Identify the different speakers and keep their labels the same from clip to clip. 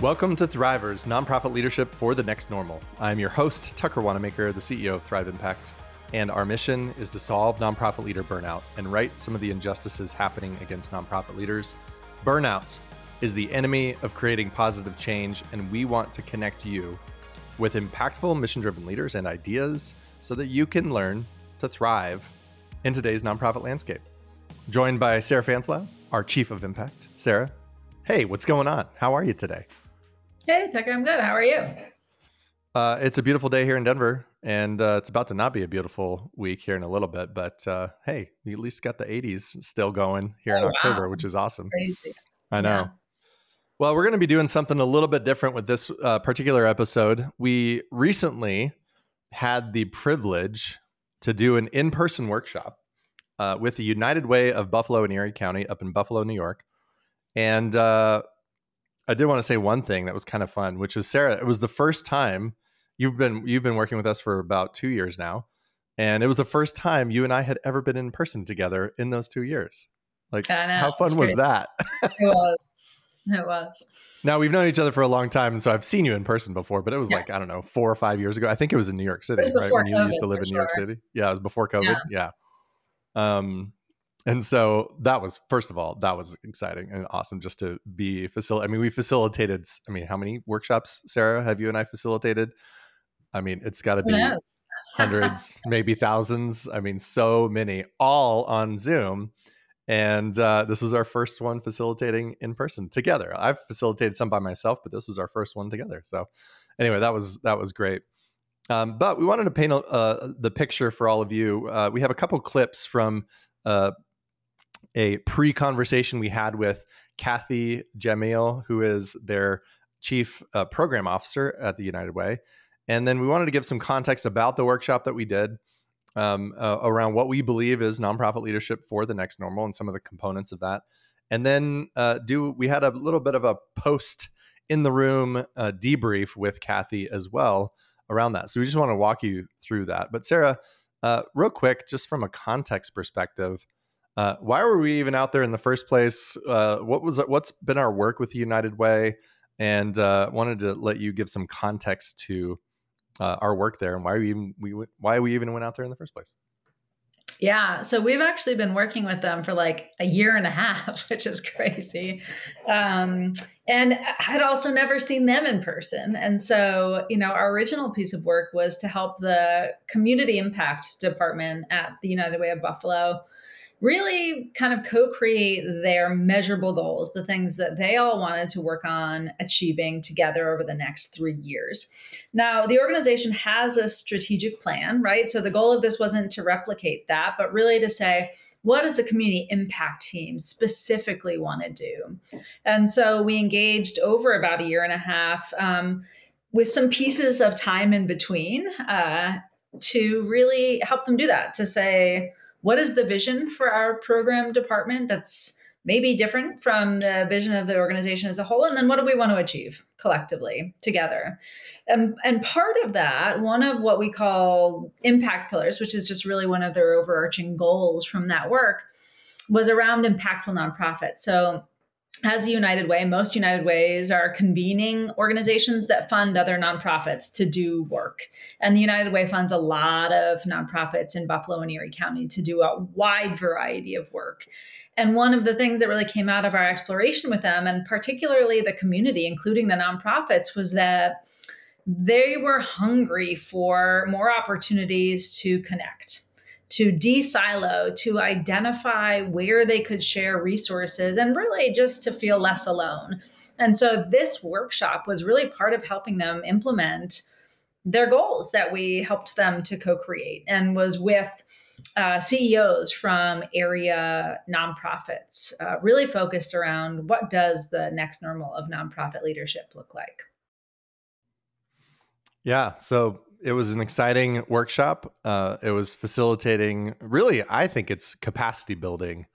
Speaker 1: Welcome to Thrivers, nonprofit leadership for the next normal. I'm your host, Tucker Wanamaker, the CEO of Thrive Impact, and our mission is to solve nonprofit leader burnout and right some of the injustices happening against nonprofit leaders. Burnout is the enemy of creating positive change, and we want to connect you with impactful, mission driven leaders and ideas so that you can learn to thrive in today's nonprofit landscape. Joined by Sarah Fanslau, our Chief of Impact. Sarah, hey, what's going on? How are you today?
Speaker 2: Hey, Tucker, I'm good. How are you?
Speaker 1: Uh, it's a beautiful day here in Denver, and uh, it's about to not be a beautiful week here in a little bit. But uh, hey, you at least got the 80s still going here oh, in October, wow. which is awesome.
Speaker 2: Crazy.
Speaker 1: I know. Yeah. Well, we're going to be doing something a little bit different with this uh, particular episode. We recently had the privilege to do an in person workshop uh, with the United Way of Buffalo and Erie County up in Buffalo, New York. And uh, I did want to say one thing that was kind of fun, which was Sarah. It was the first time you've been you've been working with us for about two years now, and it was the first time you and I had ever been in person together in those two years. Like, how fun was that?
Speaker 2: it was. It was.
Speaker 1: Now we've known each other for a long time, and so I've seen you in person before, but it was yeah. like I don't know, four or five years ago. I think it was in New York City, right? When you COVID, used to live in New York City. Yeah, it was before COVID. Yeah. yeah. Um, and so that was first of all that was exciting and awesome just to be facilitated i mean we facilitated i mean how many workshops sarah have you and i facilitated? I mean it's got to be hundreds maybe thousands i mean so many all on zoom. And uh, this was our first one facilitating in person together. I've facilitated some by myself but this was our first one together. So anyway that was that was great. Um, but we wanted to paint uh, the picture for all of you. Uh, we have a couple clips from uh, a pre conversation we had with Kathy Jamil, who is their chief uh, program officer at the United Way. And then we wanted to give some context about the workshop that we did um, uh, around what we believe is nonprofit leadership for the next normal and some of the components of that. And then uh, do we had a little bit of a post in the room uh, debrief with Kathy as well around that. So we just want to walk you through that. But Sarah, uh, real quick, just from a context perspective, uh, why were we even out there in the first place? Uh, what was what's been our work with the United Way? And uh, wanted to let you give some context to uh, our work there and why we even we why we even went out there in the first place.
Speaker 2: Yeah, so we've actually been working with them for like a year and a half, which is crazy. Um, and I'd also never seen them in person. And so, you know, our original piece of work was to help the community impact department at the United Way of Buffalo really kind of co create their measurable goals, the things that they all wanted to work on achieving together over the next three years. Now, the organization has a strategic plan, right? So the goal of this wasn't to replicate that, but really to say, what does the community impact team specifically want to do? And so we engaged over about a year and a half um, with some pieces of time in between uh, to really help them do that, to say, what is the vision for our program department that's maybe different from the vision of the organization as a whole? And then what do we want to achieve collectively together? And, and part of that one of what we call impact pillars which is just really one of their overarching goals from that work was around impactful nonprofits. So as a United Way, most United Ways are convening organizations that fund other nonprofits to do work. And the United Way funds a lot of nonprofits in Buffalo and Erie County to do a wide variety of work. And one of the things that really came out of our exploration with them, and particularly the community, including the nonprofits, was that they were hungry for more opportunities to connect to de-silo, to identify where they could share resources, and really just to feel less alone. And so this workshop was really part of helping them implement their goals that we helped them to co-create and was with uh, CEOs from area nonprofits, uh, really focused around what does the next normal of nonprofit leadership look like.
Speaker 1: Yeah, so it was an exciting workshop. Uh, it was facilitating, really, I think it's capacity building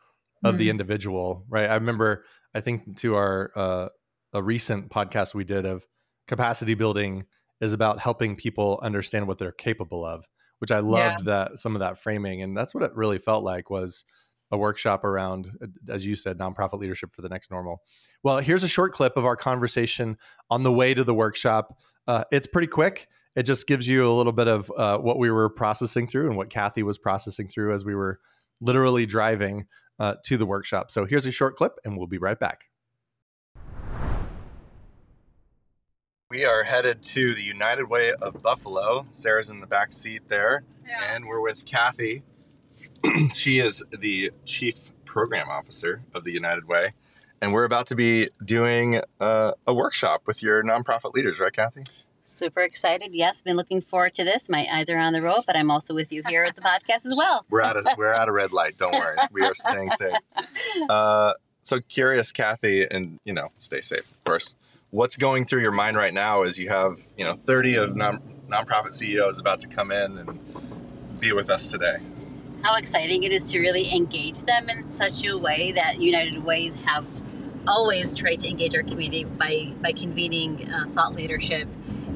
Speaker 1: of mm-hmm. the individual, right? I remember, I think to our uh, a recent podcast we did of capacity building is about helping people understand what they're capable of, which I loved yeah. that some of that framing, and that's what it really felt like was a workshop around, as you said, nonprofit leadership for the next normal. Well, here's a short clip of our conversation on the way to the workshop. Uh, it's pretty quick. It just gives you a little bit of uh, what we were processing through and what Kathy was processing through as we were literally driving uh, to the workshop. So here's a short clip, and we'll be right back. We are headed to the United Way of Buffalo. Sarah's in the back seat there, yeah. and we're with Kathy. she is the chief program officer of the United Way, and we're about to be doing uh, a workshop with your nonprofit leaders, right, Kathy?
Speaker 3: Super excited. Yes, been looking forward to this. My eyes are on the road, but I'm also with you here at the podcast as well.
Speaker 1: We're at a we're at a red light. Don't worry, we are staying safe. Uh, so curious, Kathy, and you know, stay safe, of course. What's going through your mind right now is you have you know 30 of non nonprofit CEOs about to come in and be with us today?
Speaker 3: How exciting it is to really engage them in such a way that United Ways have always tried to engage our community by by convening uh, thought leadership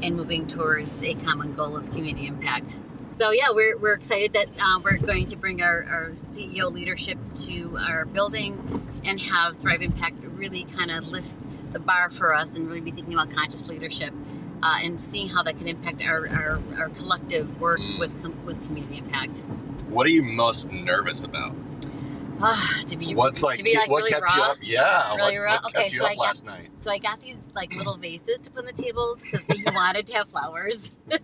Speaker 3: and moving towards a common goal of community impact. So yeah, we're, we're excited that uh, we're going to bring our, our CEO leadership to our building and have Thrive Impact really kind of lift the bar for us and really be thinking about conscious leadership uh, and seeing how that can impact our, our, our collective work mm. with, with community impact.
Speaker 1: What are you most nervous about?
Speaker 3: Oh, to be
Speaker 1: what's like,
Speaker 3: to be like
Speaker 1: what
Speaker 3: really
Speaker 1: kept
Speaker 3: raw,
Speaker 1: you up? Yeah,
Speaker 3: really
Speaker 1: what,
Speaker 3: raw.
Speaker 1: What
Speaker 3: okay,
Speaker 1: so
Speaker 3: I got
Speaker 1: night?
Speaker 3: so I got these like little vases to put on the tables because you wanted to have flowers, and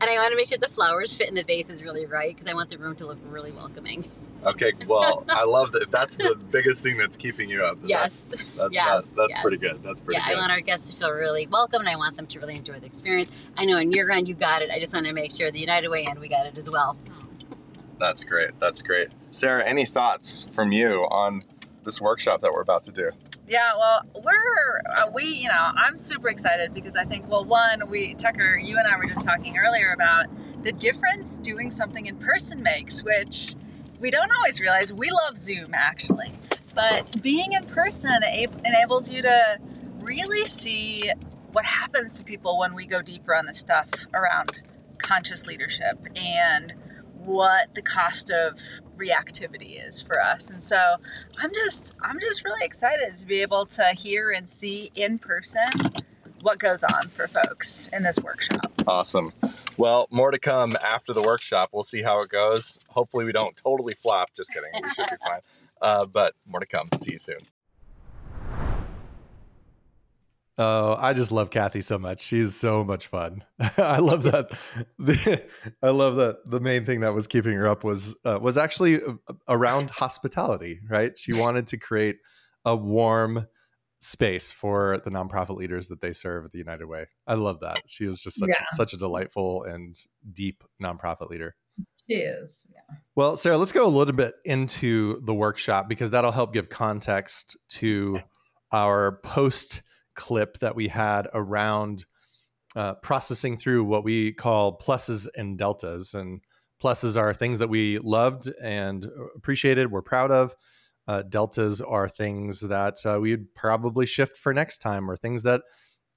Speaker 3: I want to make sure the flowers fit in the vases really right because I want the room to look really welcoming.
Speaker 1: Okay, well, I love that. If that's the biggest thing that's keeping you up,
Speaker 3: yes,
Speaker 1: that's that's, yes, that's, that's yes. pretty good. That's pretty
Speaker 3: yeah,
Speaker 1: good.
Speaker 3: I want our guests to feel really welcome, and I want them to really enjoy the experience. I know in your end you got it. I just want to make sure the United Way end we got it as well.
Speaker 1: That's great. That's great. Sarah, any thoughts from you on this workshop that we're about to do?
Speaker 4: Yeah, well, we're uh, we, you know, I'm super excited because I think, well, one, we Tucker, you and I were just talking earlier about the difference doing something in person makes, which we don't always realize. We love Zoom actually, but being in person enables you to really see what happens to people when we go deeper on the stuff around conscious leadership and what the cost of reactivity is for us. And so I'm just I'm just really excited to be able to hear and see in person what goes on for folks in this workshop.
Speaker 1: Awesome. Well, more to come after the workshop. We'll see how it goes. Hopefully, we don't totally flop. Just kidding. We should be fine. Uh, but more to come. See you soon. Oh, I just love Kathy so much. She's so much fun. I love that. The, I love that the main thing that was keeping her up was uh, was actually uh, around hospitality. Right? She wanted to create a warm space for the nonprofit leaders that they serve at the United Way. I love that. She was just such yeah. such a delightful and deep nonprofit leader.
Speaker 2: She is. Yeah.
Speaker 1: Well, Sarah, let's go a little bit into the workshop because that'll help give context to our post clip that we had around uh, processing through what we call pluses and deltas. And pluses are things that we loved and appreciated, we're proud of. Uh, deltas are things that uh, we'd probably shift for next time, or things that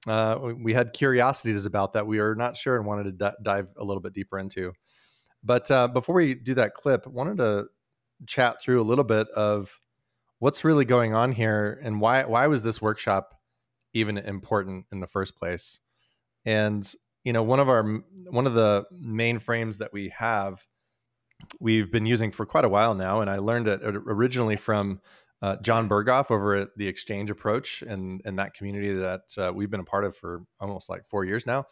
Speaker 1: uh, we had curiosities about that we are not sure and wanted to d- dive a little bit deeper into. But uh, before we do that clip, wanted to chat through a little bit of what's really going on here and why why was this workshop even important in the first place. And you know, one of our one of the main frames that we have, we've been using for quite a while now, and I learned it originally from uh, Jon Berghoff over at the Exchange Approach and and that community that uh, we've been a part of for almost like four years now.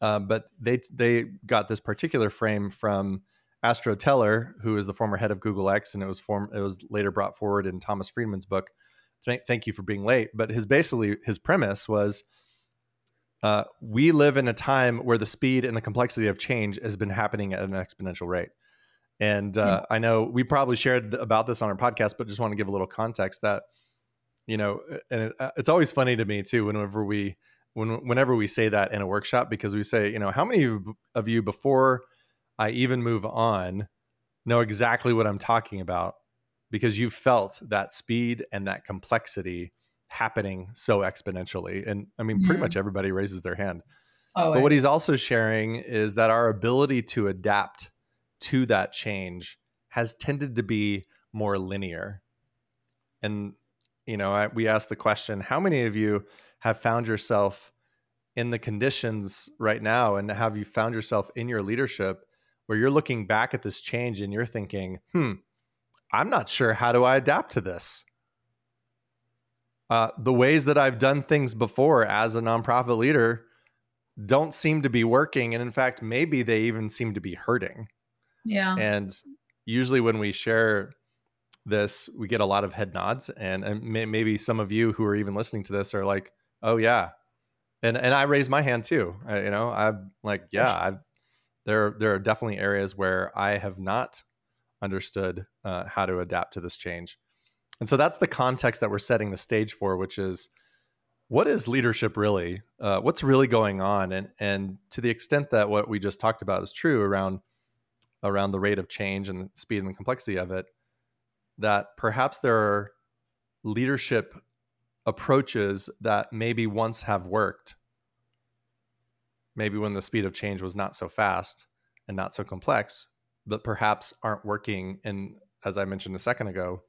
Speaker 1: Uh, but they they got this particular frame from Astro Teller, who is the former head of Google X, and it was form it was later brought forward in Thomas Friedman's book thank you for being late. But his basically his premise was uh, we live in a time where the speed and the complexity of change has been happening at an exponential rate. And uh, I know we probably shared about this on our podcast, but just want to give a little context that, you know, and it, uh, it's always funny to me too, whenever we, when, whenever we say that in a workshop, because we say, you know, how many of you before I even move on know exactly what I'm talking about because you felt that speed and that complexity happening so exponentially. And I mean, mm-hmm. pretty much everybody raises their hand. Oh, but what he's also sharing is that our ability to adapt to that change has tended to be more linear. And, you know, I, we asked the question how many of you have found yourself in the conditions right now? And have you found yourself in your leadership where you're looking back at this change and you're thinking, hmm, I'm not sure how do I adapt to this? Uh, the ways that I've done things before as a nonprofit leader don't seem to be working. And in fact, maybe they even seem to be hurting.
Speaker 2: Yeah.
Speaker 1: And usually when we share this, we get a lot of head nods. And, and may, maybe some of you who are even listening to this are like, oh, yeah. And, and I raise my hand too. I, you know, I'm like, yeah, I've, there, there are definitely areas where I have not understood uh, how to adapt to this change. And so that's the context that we're setting the stage for, which is what is leadership really? Uh, what's really going on? And and to the extent that what we just talked about is true around around the rate of change and the speed and the complexity of it, that perhaps there are leadership approaches that maybe once have worked. Maybe when the speed of change was not so fast and not so complex, but perhaps aren't working and as I mentioned a second ago,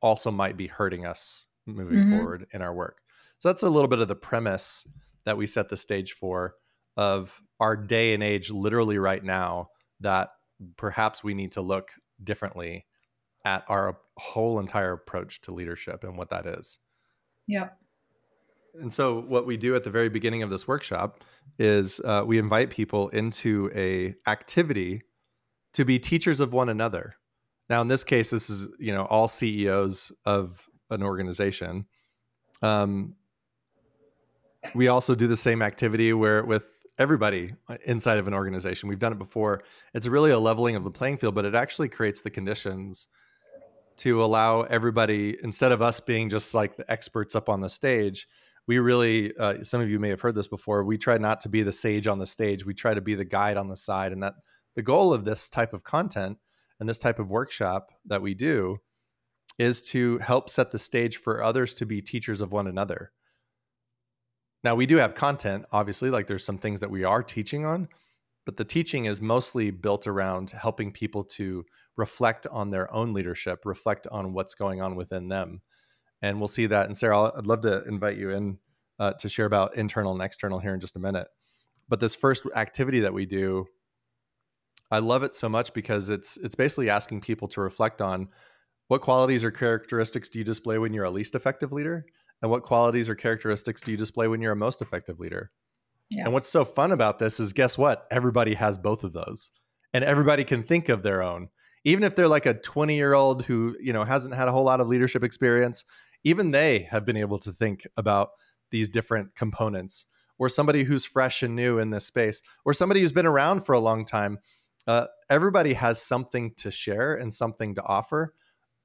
Speaker 1: also might be hurting us moving mm-hmm. forward in our work. So that's a little bit of the premise that we set the stage for of our day and age literally right now that perhaps we need to look differently at our whole entire approach to leadership and what that is.
Speaker 2: yep
Speaker 1: And so what we do at the very beginning of this workshop is uh, we invite people into a activity to be teachers of one another. Now, in this case, this is you know all CEOs of an organization. Um, we also do the same activity where with everybody inside of an organization. We've done it before. It's really a leveling of the playing field, but it actually creates the conditions to allow everybody instead of us being just like the experts up on the stage we really uh, some of you may have heard this before we try not to be the sage on the stage we try to be the guide on the side and that the goal of this type of content and this type of workshop that we do is to help set the stage for others to be teachers of one another now, we do have content, obviously, like there's some things that we are teaching on, but the teaching is mostly built around helping people to reflect on their own leadership, reflect on what's going on within them. And we'll see that. And Sarah, I'd love to invite you in uh, to share about internal and external here in just a minute. But this first activity that we do, I love it so much because it's it's basically asking people to reflect on what qualities or characteristics do you display when you're a least effective leader and what qualities or characteristics do you display when you're a most effective leader? Yeah. And what's so fun about this is guess what? Everybody has both of those. And everybody can think of their own. Even if they're like a 20 year old who, you know, hasn't had a whole lot of leadership experience, even they have been able to think about these different components. Or somebody who's fresh and new in this space, or somebody who's been around for a long time. Uh, everybody has something to share and something to offer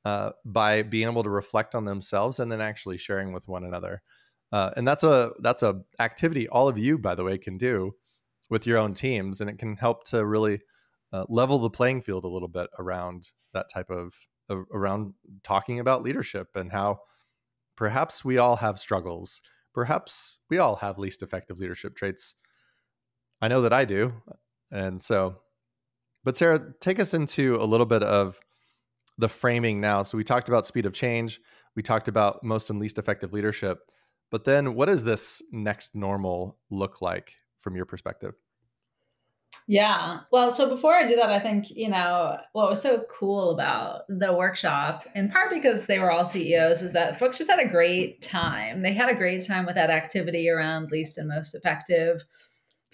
Speaker 1: uh, by being able to reflect on themselves and then actually sharing with one another. Uh, and that's a that's a activity all of you, by the way, can do with your own teams, and it can help to really uh, level the playing field a little bit around that type of around talking about leadership and how perhaps we all have struggles. Perhaps we all have least effective leadership traits. I know that I do, and so. But Sarah, take us into a little bit of the framing now. So we talked about speed of change, we talked about most and least effective leadership. But then what does this next normal look like from your perspective?
Speaker 2: Yeah. Well, so before I do that, I think, you know, what was so cool about the workshop, in part because they were all CEOs, is that folks just had a great time. They had a great time with that activity around least and most effective.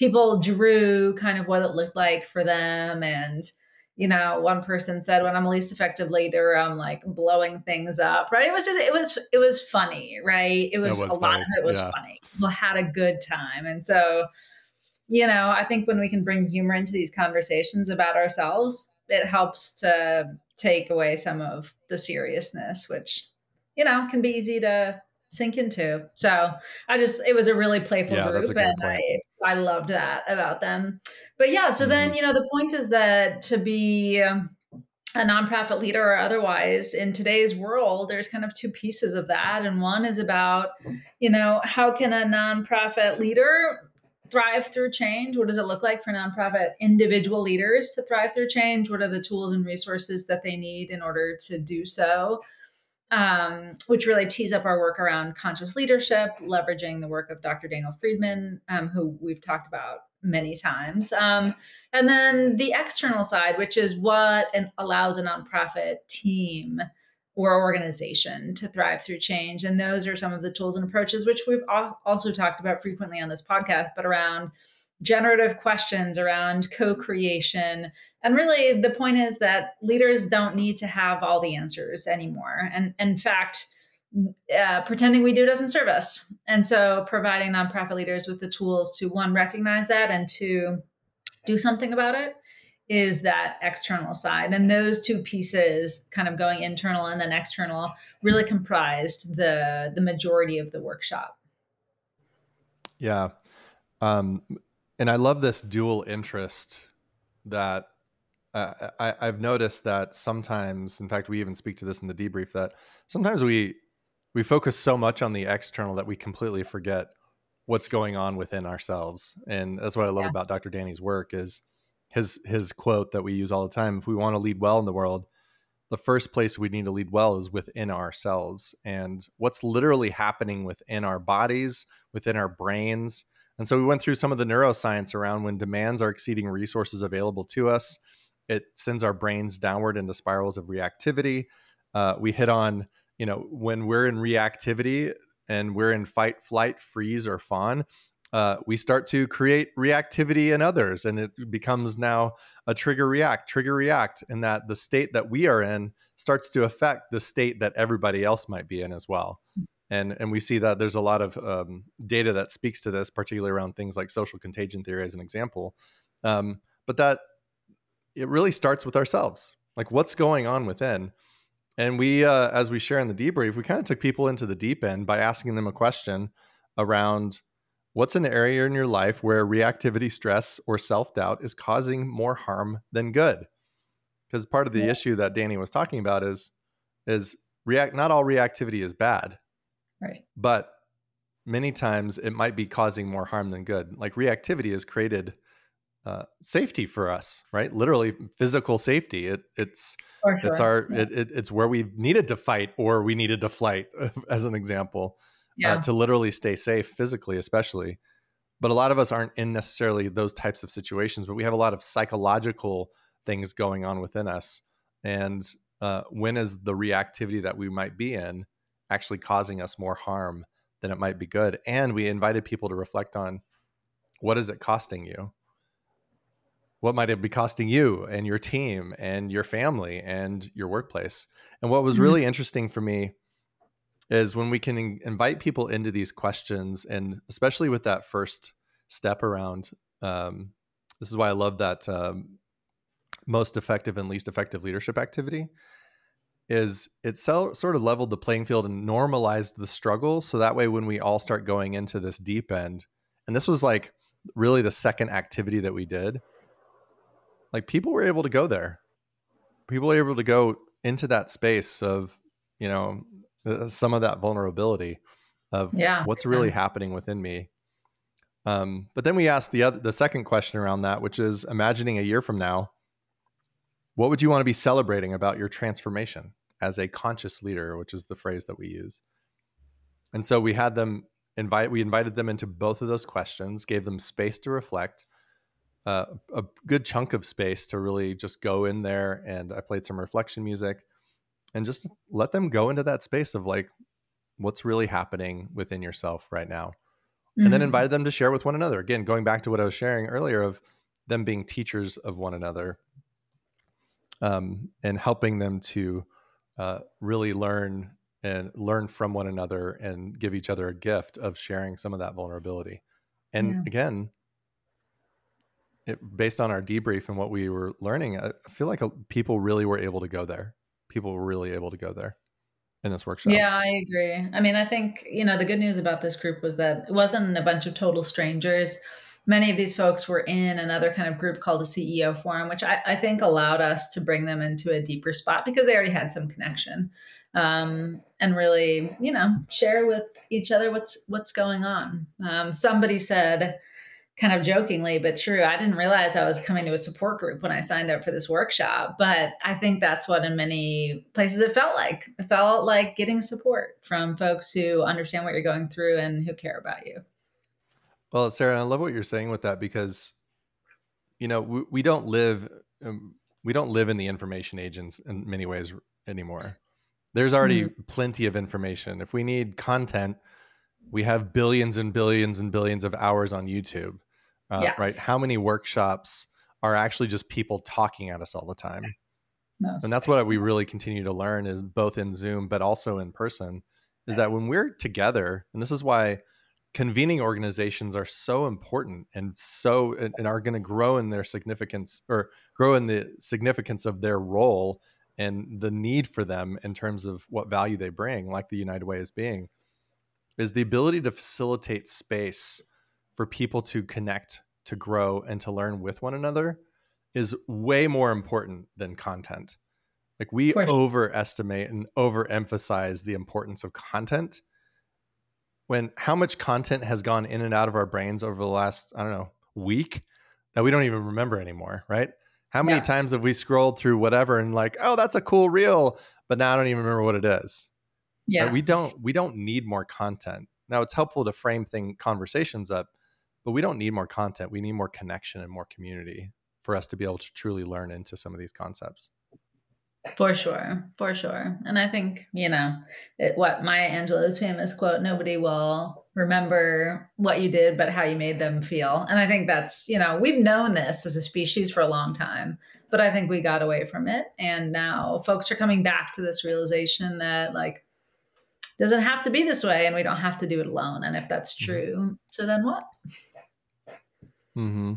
Speaker 2: People drew kind of what it looked like for them and you know, one person said, when I'm least effective leader, I'm like blowing things up, right? It was just, it was, it was funny, right? It was, was a funny. lot of it was yeah. funny. People had a good time. And so, you know, I think when we can bring humor into these conversations about ourselves, it helps to take away some of the seriousness, which, you know, can be easy to sink into. So I just, it was a really playful yeah, group and I, I loved that about them. But yeah, so mm-hmm. then, you know, the point is that to be a nonprofit leader or otherwise in today's world, there's kind of two pieces of that. And one is about, you know, how can a nonprofit leader thrive through change? What does it look like for nonprofit individual leaders to thrive through change? What are the tools and resources that they need in order to do so? Um, which really tees up our work around conscious leadership, leveraging the work of Dr. Daniel Friedman, um, who we've talked about many times. Um, and then the external side, which is what an, allows a nonprofit team or organization to thrive through change. And those are some of the tools and approaches, which we've also talked about frequently on this podcast, but around generative questions, around co creation. And really, the point is that leaders don't need to have all the answers anymore. And in fact, uh, pretending we do doesn't serve us. And so, providing nonprofit leaders with the tools to one, recognize that and to do something about it is that external side. And those two pieces, kind of going internal and then external, really comprised the the majority of the workshop.
Speaker 1: Yeah. Um, and I love this dual interest that uh, I, I've noticed that sometimes, in fact, we even speak to this in the debrief that sometimes we we focus so much on the external that we completely forget what's going on within ourselves. And that's what I love yeah. about Dr. Danny's work is his his quote that we use all the time if we want to lead well in the world the first place we need to lead well is within ourselves and what's literally happening within our bodies within our brains and so we went through some of the neuroscience around when demands are exceeding resources available to us it sends our brains downward into spirals of reactivity. Uh, we hit on you know when we're in reactivity and we're in fight flight freeze or fawn uh, we start to create reactivity in others and it becomes now a trigger react trigger react and that the state that we are in starts to affect the state that everybody else might be in as well and and we see that there's a lot of um, data that speaks to this particularly around things like social contagion theory as an example um, but that it really starts with ourselves like what's going on within and we uh, as we share in the debrief we kind of took people into the deep end by asking them a question around What's an area in your life where reactivity stress or self doubt is causing more harm than good? Because part of the yeah. issue that Danny was talking about is is react not all reactivity is bad.
Speaker 2: Right.
Speaker 1: But many times it might be causing more harm than good. Like reactivity has created uh, safety for us, right? Literally physical safety. It, it's sure. it's our yeah. it, it, it's where we needed to fight or we needed to flight, as an example. Uh, yeah. uh, to literally stay safe physically, especially. But a lot of us aren't in necessarily those types of situations, but we have a lot of psychological things going on within us. And uh, when is the reactivity that we might be in actually causing us more harm than it might be good? And we invited people to reflect on what is it costing you? What might it be costing you and your team and your family and your workplace? And what was mm-hmm. really interesting for me is when we can invite people into these questions and especially with that first step around um, this is why i love that um, most effective and least effective leadership activity is it so, sort of leveled the playing field and normalized the struggle so that way when we all start going into this deep end and this was like really the second activity that we did like people were able to go there people were able to go into that space of you know uh, some of that vulnerability of yeah, what's really yeah. happening within me. Um, but then we asked the other, the second question around that, which is imagining a year from now, what would you want to be celebrating about your transformation as a conscious leader, which is the phrase that we use. And so we had them invite, we invited them into both of those questions, gave them space to reflect, uh, a good chunk of space to really just go in there. And I played some reflection music and just let them go into that space of like what's really happening within yourself right now mm-hmm. and then mm-hmm. invited them to share with one another again going back to what i was sharing earlier of them being teachers of one another um, and helping them to uh, really learn and learn from one another and give each other a gift of sharing some of that vulnerability and yeah. again it, based on our debrief and what we were learning i feel like people really were able to go there people were really able to go there in this workshop.
Speaker 2: Yeah, I agree. I mean, I think, you know, the good news about this group was that it wasn't a bunch of total strangers. Many of these folks were in another kind of group called the CEO Forum, which I, I think allowed us to bring them into a deeper spot because they already had some connection um, and really, you know, share with each other what's what's going on. Um, somebody said, kind of jokingly but true. I didn't realize I was coming to a support group when I signed up for this workshop, but I think that's what in many places it felt like. It felt like getting support from folks who understand what you're going through and who care about you.
Speaker 1: Well, Sarah, I love what you're saying with that because you know, we, we don't live um, we don't live in the information agents in many ways anymore. There's already mm-hmm. plenty of information. If we need content, we have billions and billions and billions of hours on YouTube. Uh, yeah. Right? How many workshops are actually just people talking at us all the time? Most. And that's what we really continue to learn is both in Zoom but also in person is that when we're together, and this is why convening organizations are so important and so and are going to grow in their significance or grow in the significance of their role and the need for them in terms of what value they bring like the united way is being is the ability to facilitate space for people to connect to grow and to learn with one another is way more important than content. Like we overestimate and overemphasize the importance of content when how much content has gone in and out of our brains over the last I don't know week that we don't even remember anymore, right? How many yeah. times have we scrolled through whatever and like, oh, that's a cool reel, but now I don't even remember what it is. Yeah, right? we don't we don't need more content. Now it's helpful to frame thing conversations up, but we don't need more content. We need more connection and more community for us to be able to truly learn into some of these concepts.
Speaker 2: For sure, for sure. And I think, you know, it, what Maya Angelou's famous quote, nobody will remember what you did, but how you made them feel. And I think that's, you know, we've known this as a species for a long time, but I think we got away from it. And now folks are coming back to this realization that, like, doesn't have to be this way and we don't have to do it alone. And if that's mm-hmm. true, so then what?
Speaker 1: Hmm.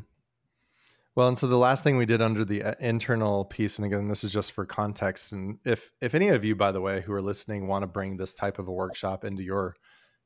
Speaker 1: Well, and so the last thing we did under the uh, internal piece, and again, this is just for context, and if if any of you, by the way, who are listening, want to bring this type of a workshop into your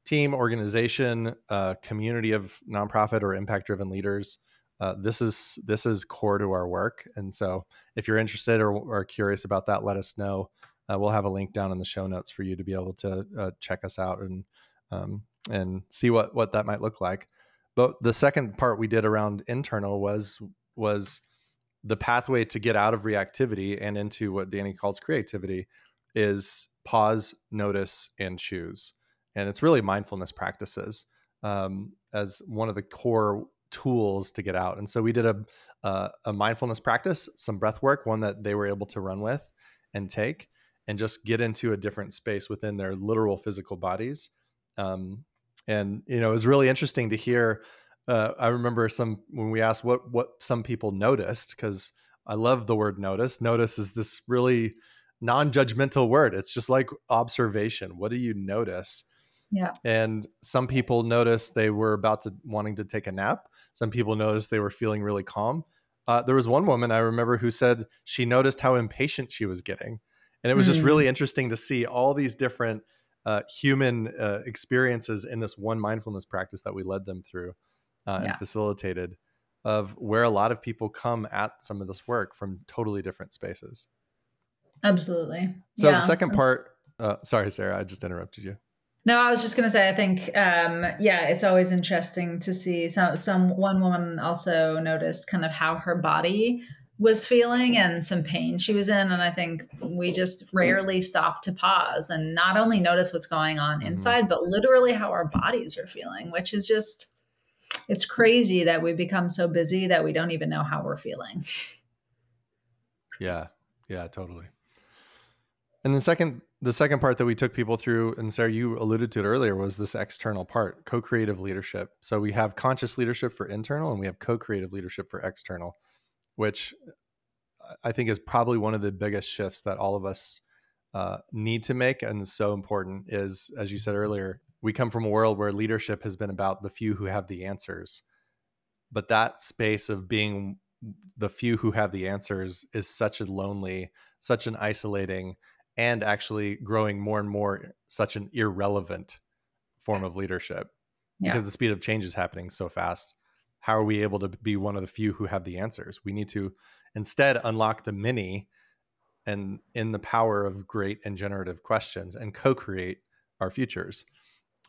Speaker 1: team, organization, uh, community of nonprofit or impact driven leaders, uh, this is this is core to our work. And so, if you're interested or, or curious about that, let us know. Uh, we'll have a link down in the show notes for you to be able to uh, check us out and um, and see what what that might look like. But the second part we did around internal was was the pathway to get out of reactivity and into what Danny calls creativity is pause, notice, and choose. And it's really mindfulness practices um, as one of the core tools to get out. And so we did a, a, mindfulness practice, some breath work, one that they were able to run with and take, and just get into a different space within their literal physical bodies. Um, and you know, it was really interesting to hear uh, I remember some when we asked what what some people noticed because I love the word notice. Notice is this really non-judgmental word. It's just like observation. What do you notice?
Speaker 2: Yeah.
Speaker 1: And some people noticed they were about to wanting to take a nap. Some people noticed they were feeling really calm. Uh, there was one woman I remember who said she noticed how impatient she was getting, and it was mm. just really mm. interesting to see all these different uh, human uh, experiences in this one mindfulness practice that we led them through uh, yeah. and facilitated of where a lot of people come at some of this work from totally different spaces.
Speaker 2: Absolutely.
Speaker 1: So yeah. the second part, uh, sorry, Sarah, I just interrupted you.
Speaker 2: No, I was just going to say, I think, um, yeah, it's always interesting to see some, some, one woman also noticed kind of how her body was feeling and some pain she was in. And I think we just rarely stop to pause and not only notice what's going on mm-hmm. inside, mm-hmm. but literally how our bodies are feeling, which is just, it's crazy that we become so busy that we don't even know how we're feeling.
Speaker 1: Yeah. Yeah, totally. And the second the second part that we took people through, and Sarah, you alluded to it earlier, was this external part, co-creative leadership. So we have conscious leadership for internal and we have co-creative leadership for external, which I think is probably one of the biggest shifts that all of us uh, need to make and so important is, as you said earlier, we come from a world where leadership has been about the few who have the answers. But that space of being the few who have the answers is such a lonely such an isolating and actually growing more and more such an irrelevant form of leadership. Yeah. because the speed of change is happening so fast. How are we able to be one of the few who have the answers? We need to instead unlock the many and in the power of great and generative questions and co-create our futures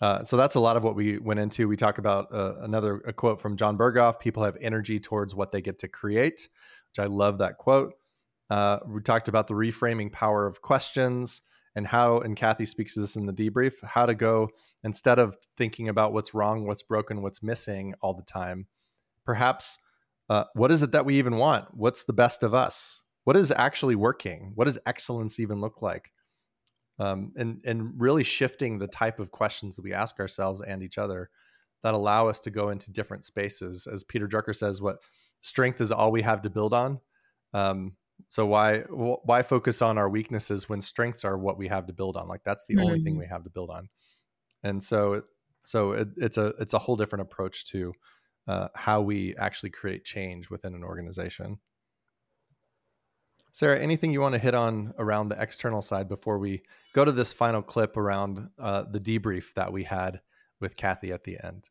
Speaker 1: Uh, so that's a lot of what we went into. We talk about uh, another a quote from Jon Berghoff: "People have energy towards what they get to create," which I love that quote. Uh, we talked about the reframing power of questions and how, and Kathy speaks to this in the debrief, how to go instead of thinking about what's wrong, what's broken, what's missing all the time. Perhaps, uh, what is it that we even want? What's the best of us? What is actually working? What does excellence even look like? Um, and and really shifting the type of questions that we ask ourselves and each other that allow us to go into different spaces. As Peter Drucker says, what strength is all we have to build on. Um, so why why focus on our weaknesses when strengths are what we have to build on? Like that's the mm. only thing mm. we have to build on. And so so it, it's a it's a whole different approach to uh, how we actually create change within an organization. Sarah, anything you want to hit on around the external side before we go to this final clip around uh, the debrief that we had with Kathy at the end?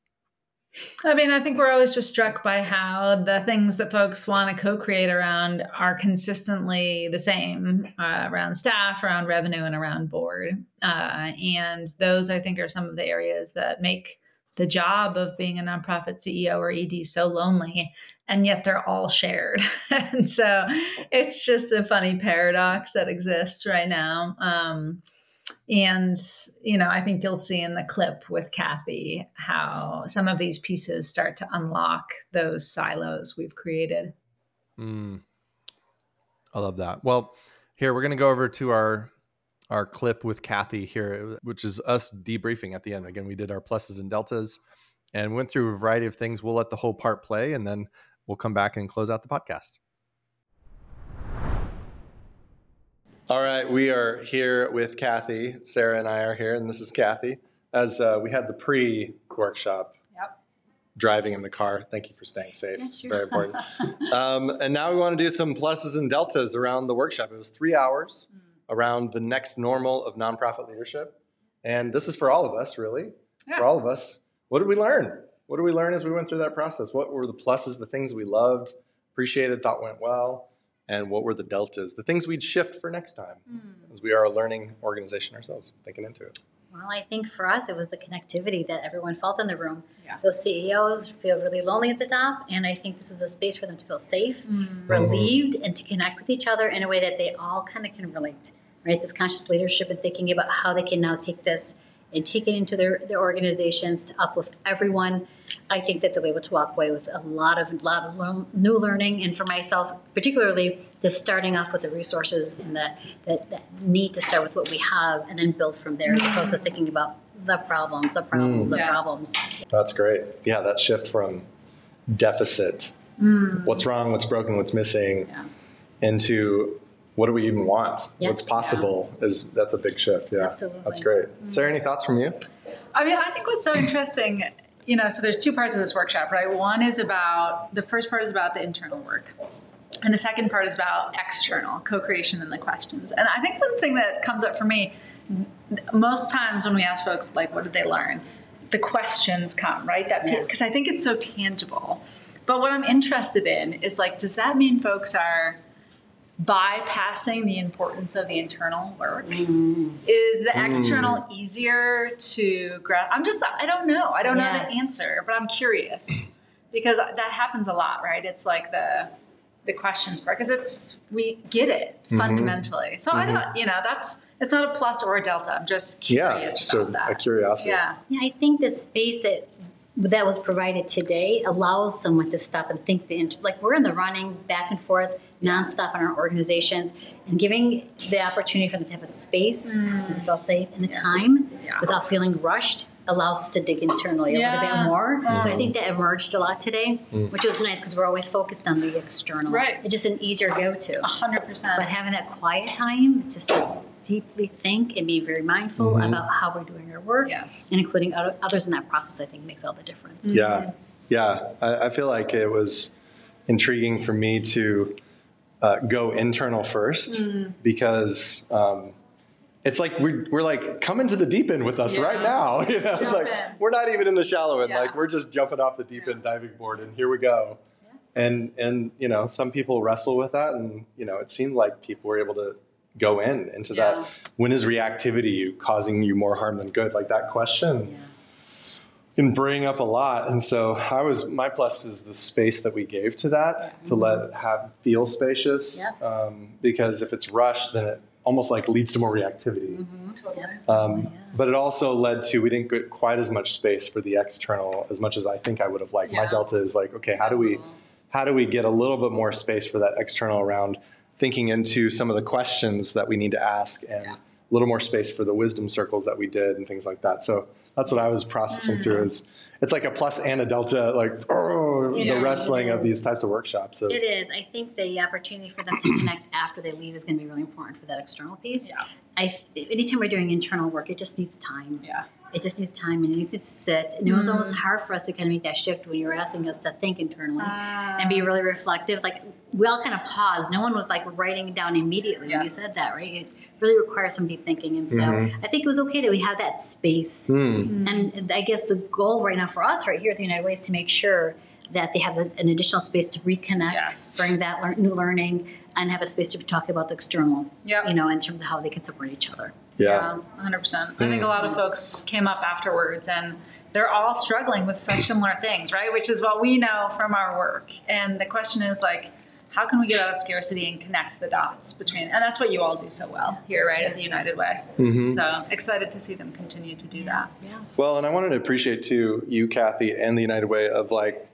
Speaker 2: I mean, I think we're always just struck by how the things that folks want to co create around are consistently the same uh, around staff, around revenue, and around board. Uh, and those, I think, are some of the areas that make the job of being a nonprofit CEO or ED so lonely, and yet they're all shared. and so it's just a funny paradox that exists right now. Um, and, you know, I think you'll see in the clip with Kathy how some of these pieces start to unlock those silos we've created.
Speaker 1: Mm. I love that. Well, here we're going to go over to our our clip with Kathy here, which is us debriefing at the end. Again, we did our pluses and deltas and went through a variety of things. We'll let the whole part play and then we'll come back and close out the podcast. All right, we are here with Kathy. Sarah and I are here, and this is Kathy. As uh, we had the pre workshop
Speaker 2: yep.
Speaker 1: driving in the car. Thank you for staying safe. Yes, Very important. um, and now we want to do some pluses and deltas around the workshop. It was three hours. Mm around the next normal of nonprofit leadership. And this is for all of us, really, yeah. for all of us. What did we learn? What did we learn as we went through that process? What were the pluses, the things we loved, appreciated, thought went well? And what were the deltas, the things we'd shift for next time mm. as we are a learning organization ourselves, thinking into it?
Speaker 3: Well, I think for us, it was the connectivity that everyone felt in the room. Yeah. Those CEOs feel really lonely at the top, and I think this was a space for them to feel safe, mm-hmm. relieved, and to connect with each other in a way that they all kind of can relate. Right, this conscious leadership and thinking about how they can now take this and take it into their, their organizations to uplift everyone. I think that they'll be able to walk away with a lot of lot of new learning, and for myself, particularly, the starting off with the resources and the, the, the need to start with what we have and then build from there, as opposed to thinking about the problem, the problems, mm. the yes. problems.
Speaker 1: That's great. Yeah, that shift from deficit, mm. what's wrong, what's broken, what's missing, yeah. into what do we even want? Yep. What's possible yeah. is that's a big shift. Yeah,
Speaker 3: Absolutely.
Speaker 1: that's great. Mm-hmm. Sarah, any thoughts from you?
Speaker 4: I mean, I think what's so interesting, you know, so there's two parts of this workshop, right? One is about the first part is about the internal work. And the second part is about external co-creation and the questions. And I think one thing that comes up for me most times when we ask folks like what did they learn, the questions come, right? That because yeah. I think it's so tangible. But what I'm interested in is like, does that mean folks are bypassing the importance of the internal work? Mm. Is the external mm. easier to grab? I'm just, I don't know. I don't yeah. know the answer, but I'm curious because that happens a lot, right? It's like the, the questions part because it's we get it mm-hmm. fundamentally. So mm-hmm. I don't, you know, that's it's not a plus or a delta. I'm just curious yeah, just about a, that.
Speaker 1: A curiosity.
Speaker 4: Yeah,
Speaker 3: yeah. I think the space that that was provided today allows someone to stop and think the like we're in the running back and forth nonstop in our organizations and giving the opportunity for them to have a space mm. and feel safe and the yes. time yeah. without feeling rushed allows us to dig internally a yeah. little bit more. Mm. So I think that emerged a lot today, mm. which was nice because we're always focused on the external.
Speaker 4: Right.
Speaker 3: It's just an easier go to.
Speaker 4: hundred percent.
Speaker 3: But having that quiet time just to deeply think and be very mindful mm-hmm. about how we're doing our work
Speaker 4: yes.
Speaker 3: and including others in that process, I think makes all the difference.
Speaker 1: Mm-hmm. Yeah. Yeah. I, I, feel like it was intriguing for me to uh, go internal first mm. because um, it's like we're, we're like come into the deep end with us yeah. right now you know Jump it's like in. we're not even in the shallow end yeah. like we're just jumping off the deep yeah. end diving board and here we go and and you know some people wrestle with that and you know it seemed like people were able to go in into that when is reactivity causing you more harm than good like that question can bring up a lot. And so I was my plus is the space that we gave to that to let it have feel spacious.
Speaker 3: Yeah.
Speaker 1: Um, because if it's rushed, then it almost like leads to more reactivity. Um, but it also led to we didn't get quite as much space for the external as much as I think I would have liked. My delta is like, okay, how do we how do we get a little bit more space for that external around thinking into some of the questions that we need to ask and
Speaker 2: Yeah.
Speaker 1: A little more space for the wisdom circles that we did and things like that. So that's what I was processing through is it's like a plus and a delta, like oh,
Speaker 3: Yeah,
Speaker 1: the wrestling of these types of workshops. Of,
Speaker 3: It is. I think the opportunity for them to connect after they leave is going to be really important for that external piece.
Speaker 2: Yeah.
Speaker 3: I anytime we're doing internal work, it just needs time.
Speaker 2: Yeah.
Speaker 3: It just needs time and it needs to sit. And it was
Speaker 2: Mm.
Speaker 3: almost hard for us to kind of make that shift when you were asking us to think internally and
Speaker 2: Um,
Speaker 3: be really reflective. Like we all kind of paused. No one was like writing down immediately when you said that, right? It really requires some deep thinking. And so
Speaker 1: Mhm.
Speaker 3: I think it was okay that we had that space.
Speaker 1: Hmm.
Speaker 3: And I guess the goal right now for us right here at the United Way is to make sure that they have a- an additional space to reconnect,
Speaker 2: Yes.
Speaker 3: bring that lear- new learning, and have a space to talk about the external,
Speaker 2: Yep.
Speaker 3: you know, in terms of how they can support each other.
Speaker 1: yeah.
Speaker 2: 100%. I think a lot of folks came up afterwards and they're all struggling with such similar things, right? Which is what we know from our work. And the question is like, how can we get out of scarcity and connect the dots between, and that's what you all do so well here, right, at the United Way.
Speaker 1: Mhm.
Speaker 2: So excited to see them continue to do that.
Speaker 3: Yeah.
Speaker 1: Well, and I wanted to appreciate too you, Kathy, and the United Way of like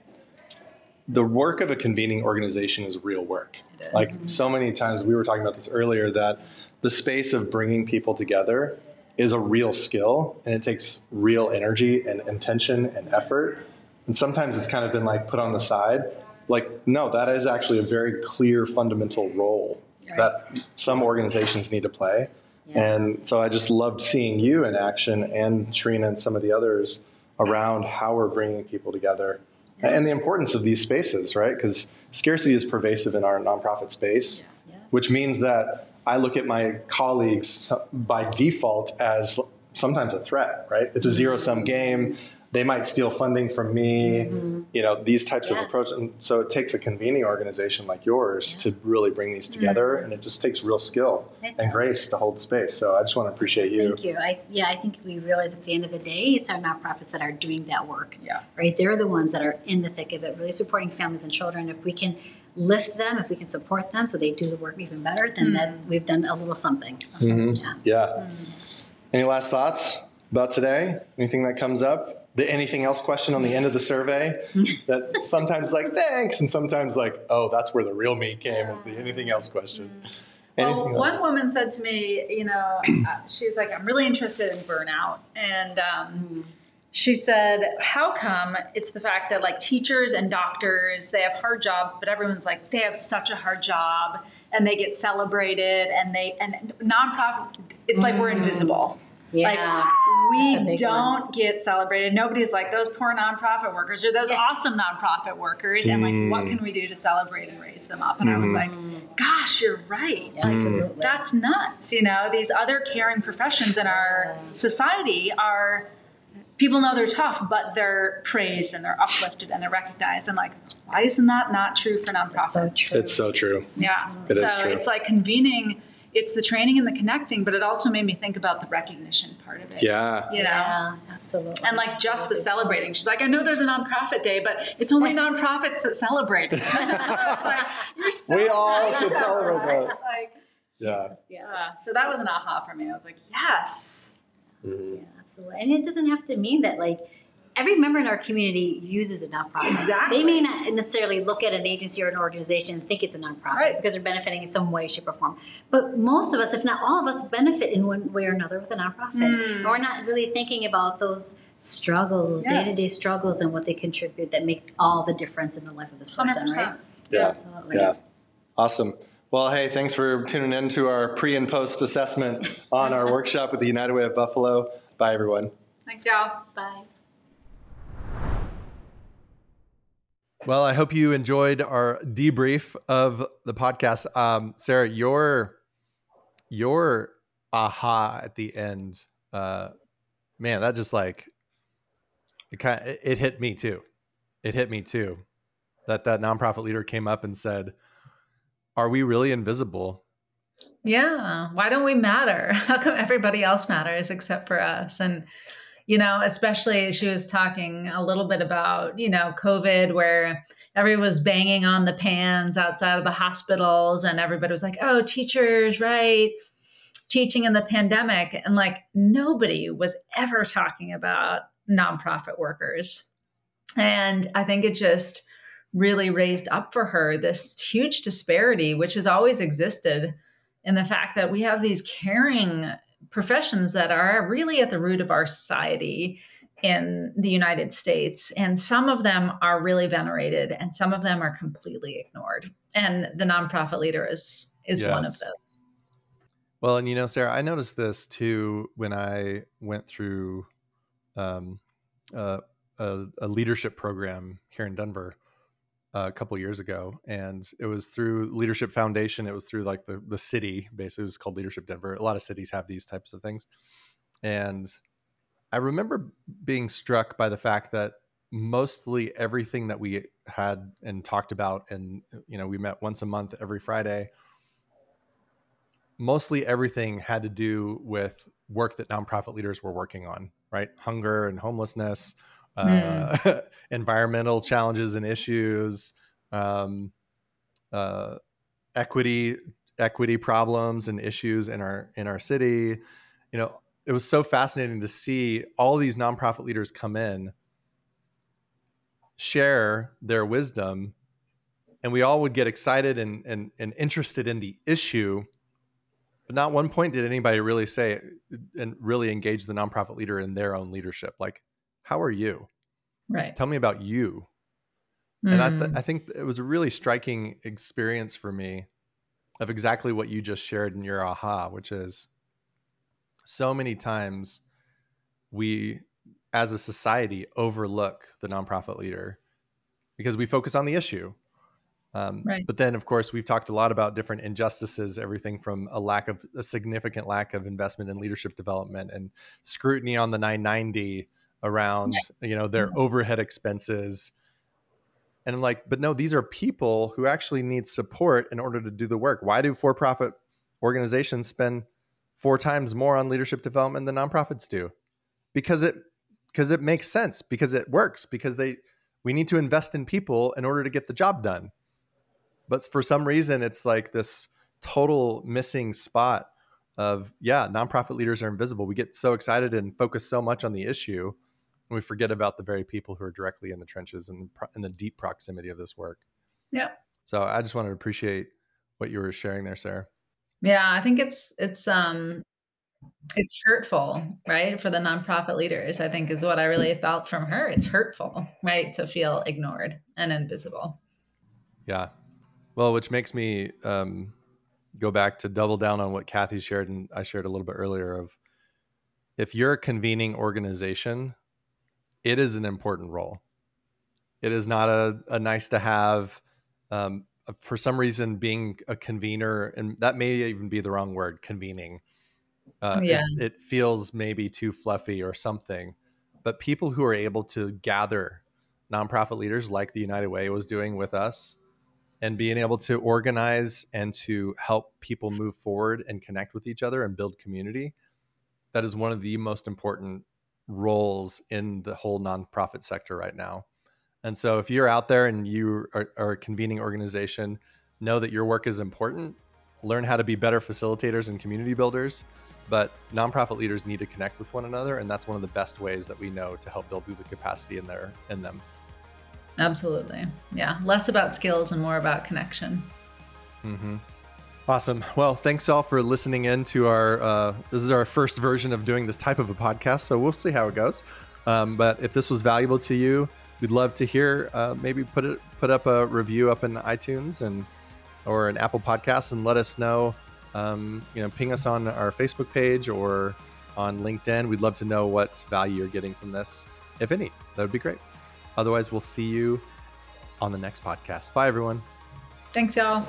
Speaker 1: the work of a convening organization is real work.
Speaker 2: It is.
Speaker 1: Like so many times we were talking about this earlier that the space of bringing people together is a real skill and it takes real energy and intention and effort. And sometimes it's kind of been like put on the side. Like, no, that is actually a very clear fundamental role
Speaker 3: Right.
Speaker 1: that some organizations need to play.
Speaker 3: Yeah.
Speaker 1: And so I just loved seeing you in action and Trina and some of the others around how we're bringing people together and the importance of these spaces, right? Because scarcity is pervasive in our nonprofit space,
Speaker 3: Yeah.
Speaker 1: which means that I look at my colleagues by default as sometimes a threat, right? It's a mm-hmm. zero sum game. They might steal funding from me, you know, these types
Speaker 3: Mm-hmm. Yeah.
Speaker 1: of approaches And so it takes a convening organization like yours to really bring these together. And it just takes real skill
Speaker 3: Mm-hmm. It
Speaker 1: and
Speaker 3: does.
Speaker 1: grace to hold space. So I just want to appreciate you.
Speaker 3: Thank you. I yeah, I think we realize at the end of the day, it's our nonprofits that are doing that work.
Speaker 2: Yeah.
Speaker 3: Right? They're the ones that are in the thick of it, really supporting families and children. If we can lift them, if we can support them so they do the work even better, then that's we've done a little something.
Speaker 1: Mhm.
Speaker 3: Yeah.
Speaker 1: Yeah. Any last thoughts about today? Anything that comes up? The anything else question on the end of the survey that sometimes like thanks and sometimes like oh that's where the real me came is the anything else question. Anything
Speaker 2: Well,
Speaker 1: else?
Speaker 2: one woman said to me, you know, uh, she's like, I'm really interested in burnout. And um, she said, How come it's the fact that like teachers and doctors, they have hard jobs, but everyone's like, they have such a hard job and they get celebrated and they, and nonprofit, it's like we're invisible.
Speaker 3: Yeah.
Speaker 2: Like we don't get celebrated. Nobody's like those poor nonprofit workers or those
Speaker 3: Yeah.
Speaker 2: awesome nonprofit workers, and like, what can we do to celebrate and raise them up? And I was like, gosh, you're right.
Speaker 3: Absolutely.
Speaker 2: that's nuts. You know, these other caring professions in our society are people know they're tough, but they're praised and they're uplifted and they're recognized. And like, why isn't that not true for nonprofits?
Speaker 3: so true.
Speaker 1: it's so true.
Speaker 2: Yeah.
Speaker 1: It
Speaker 2: so
Speaker 1: is true.
Speaker 2: it's like convening. It's the training and the connecting, but it also made me think about the recognition part of it.
Speaker 1: Yeah.
Speaker 2: You know.
Speaker 3: Yeah, absolutely.
Speaker 2: And like just the celebrating. She's like, I know there's a nonprofit day, but it's only nonprofits that celebrate. like, so
Speaker 1: We all should celebrate that.
Speaker 2: Like,
Speaker 1: Yeah.
Speaker 3: Yeah.
Speaker 2: uh, so that was an aha for me. I was like, yes.
Speaker 1: Mhm.
Speaker 3: Yeah, absolutely. And it doesn't have to mean that like every member in our community uses a nonprofit.
Speaker 2: Exactly.
Speaker 3: They may not necessarily look at an agency or an organization and think it's a nonprofit
Speaker 2: Right.
Speaker 3: because they're benefiting in some way, shape, or form. But most of us, if not all of us, benefit in one way or another with a nonprofit.
Speaker 2: Mm.
Speaker 3: And we're not really thinking about those struggles, those
Speaker 2: Yes.
Speaker 3: day-to-day struggles and what they contribute that make all the difference in the life of this person,
Speaker 2: 100%.
Speaker 3: right?
Speaker 1: Yeah.
Speaker 3: Absolutely.
Speaker 1: Yeah. Awesome. Well, hey, thanks for tuning in to our pre and post assessment on our workshop with the United Way of Buffalo. Bye, everyone.
Speaker 2: Thanks, y'all.
Speaker 3: Bye.
Speaker 1: Well, I hope you enjoyed our debrief of the podcast. Um, Sarah, your your aha at the end, uh, man, that just like it kind of, it hit me too. It hit me too. That that nonprofit leader came up and said, "Are we really invisible?"
Speaker 5: Yeah. Why don't we matter? How come everybody else matters except for us? And,
Speaker 2: you know, especially she was talking a little bit about, you know, COVID, where everyone was banging on the pans outside of the hospitals and everybody was like, oh, teachers, right? Teaching in the pandemic. And like nobody was ever talking about nonprofit workers. And I think it just really raised up for her this huge disparity, which has always existed in the fact that we have these caring professions that are really at the root of our society in the United States. And some of them are really venerated and some of them are completely ignored. And the nonprofit leader is is yes. one of those.
Speaker 1: Well, and you know, Sarah, I noticed this too when I went through um, uh, a, a, leadership program here in Denver a couple years ago, and it was through Leadership Foundation. It was through like the the city, basically, it was called Leadership Denver. A lot of cities have these types of things, and I remember being struck by the fact that mostly everything that we had and talked about, and uh, you know, we met once a month every Friday. Mostly everything had to do with work that nonprofit leaders were working on, right? Hunger and homelessness, mm. uh, environmental challenges and issues, um, uh, equity equity problems and issues in our in our city. You know, it was so fascinating to see all these nonprofit leaders come in, share their wisdom, and we all would get excited and and, and interested in the issue. But not one point did anybody really say and really engage the nonprofit leader in their own leadership. Like, how are you?
Speaker 2: Right.
Speaker 1: Tell me about you. Mm. And I, th- mm. I think it was a really striking experience for me of exactly what you just shared in your aha, which is so many times we, as a society, overlook the nonprofit leader because we focus on the issue. Um, right. But then, of course, we've talked a lot about different injustices, everything from a lack of a significant lack of investment in leadership development and scrutiny on the 990 around yeah. you know their mm-hmm. overhead expenses. And I'm like but no these are people who actually need support in order to do the work. Why do for-profit organizations spend four times more on leadership development than nonprofits do? Because it because it makes sense because it works because they we need to invest in people in order to get the job done. But for some reason it's like this total missing spot of yeah nonprofit leaders are invisible. We get so excited and focus so much on the issue we forget about the very people who are directly in the trenches and in the deep proximity of this work.
Speaker 2: Yeah.
Speaker 1: So I just wanted to appreciate what you were sharing there, Sarah.
Speaker 2: Yeah, I think it's it's um it's hurtful, right? For the nonprofit leaders, I think is what I really felt from her. It's hurtful, right? To feel ignored and invisible.
Speaker 1: Yeah. Well, which makes me um, go back to double down on what Kathy shared and I shared a little bit earlier of if you're a convening organization it is an important role. It is not a, a nice to have. Um, for some reason, being a convener, and that may even be the wrong word, convening. Uh, yeah. it feels maybe too fluffy or something. But people who are able to gather nonprofit leaders like the United Way was doing with us and being able to organize and to help people move forward and connect with each other and build community that is one of the most important roles in the whole nonprofit sector right now. And so if you're out there and you are, are, a convening organization, know that your work is important. Learn how to be better facilitators and community builders. But nonprofit leaders need to connect with one another, and that's one of the best ways that we know to help build the capacity in there in them.
Speaker 2: Absolutely, yeah. Less about skills and more about connection.
Speaker 1: Mm-hmm. Awesome. Well, thanks all for listening in to our. Uh, this is our first version of doing this type of a podcast, so we'll see how it goes. Um, but if this was valuable to you, we'd love to hear. Uh, maybe put it put up a review up in iTunes and or an Apple Podcast, and let us know. Um, you know, ping us on our Facebook page or on LinkedIn. We'd love to know what value you're getting from this, if any. That would be great. Otherwise, we'll see you on the next podcast. Bye, everyone.
Speaker 2: Thanks, y'all.